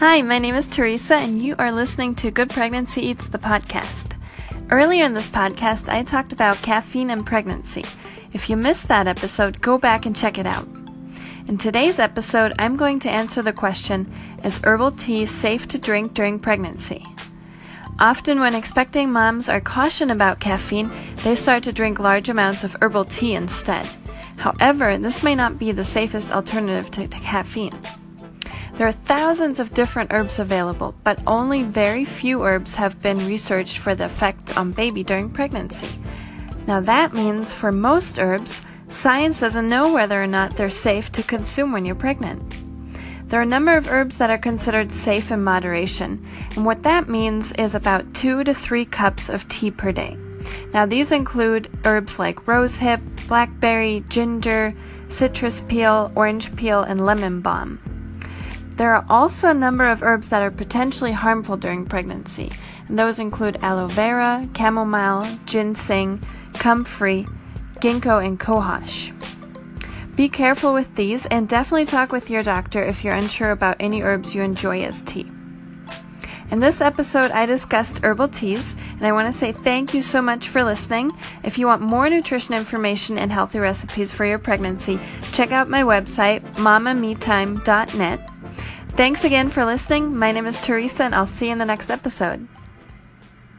Hi, my name is Teresa, and you are listening to Good Pregnancy Eats, the podcast. Earlier in this podcast, I talked about caffeine and pregnancy. If you missed that episode, go back and check it out. In today's episode, I'm going to answer the question Is herbal tea safe to drink during pregnancy? Often, when expecting moms are cautioned about caffeine, they start to drink large amounts of herbal tea instead. However, this may not be the safest alternative to, to caffeine. There are thousands of different herbs available, but only very few herbs have been researched for the effect on baby during pregnancy. Now that means for most herbs, science doesn't know whether or not they're safe to consume when you're pregnant. There are a number of herbs that are considered safe in moderation, and what that means is about 2 to 3 cups of tea per day. Now these include herbs like rosehip, blackberry, ginger, citrus peel, orange peel, and lemon balm. There are also a number of herbs that are potentially harmful during pregnancy, and those include aloe vera, chamomile, ginseng, comfrey, ginkgo, and cohosh. Be careful with these and definitely talk with your doctor if you're unsure about any herbs you enjoy as tea. In this episode, I discussed herbal teas, and I want to say thank you so much for listening. If you want more nutrition information and healthy recipes for your pregnancy, check out my website, mamametime.net. Thanks again for listening. My name is Teresa, and I'll see you in the next episode.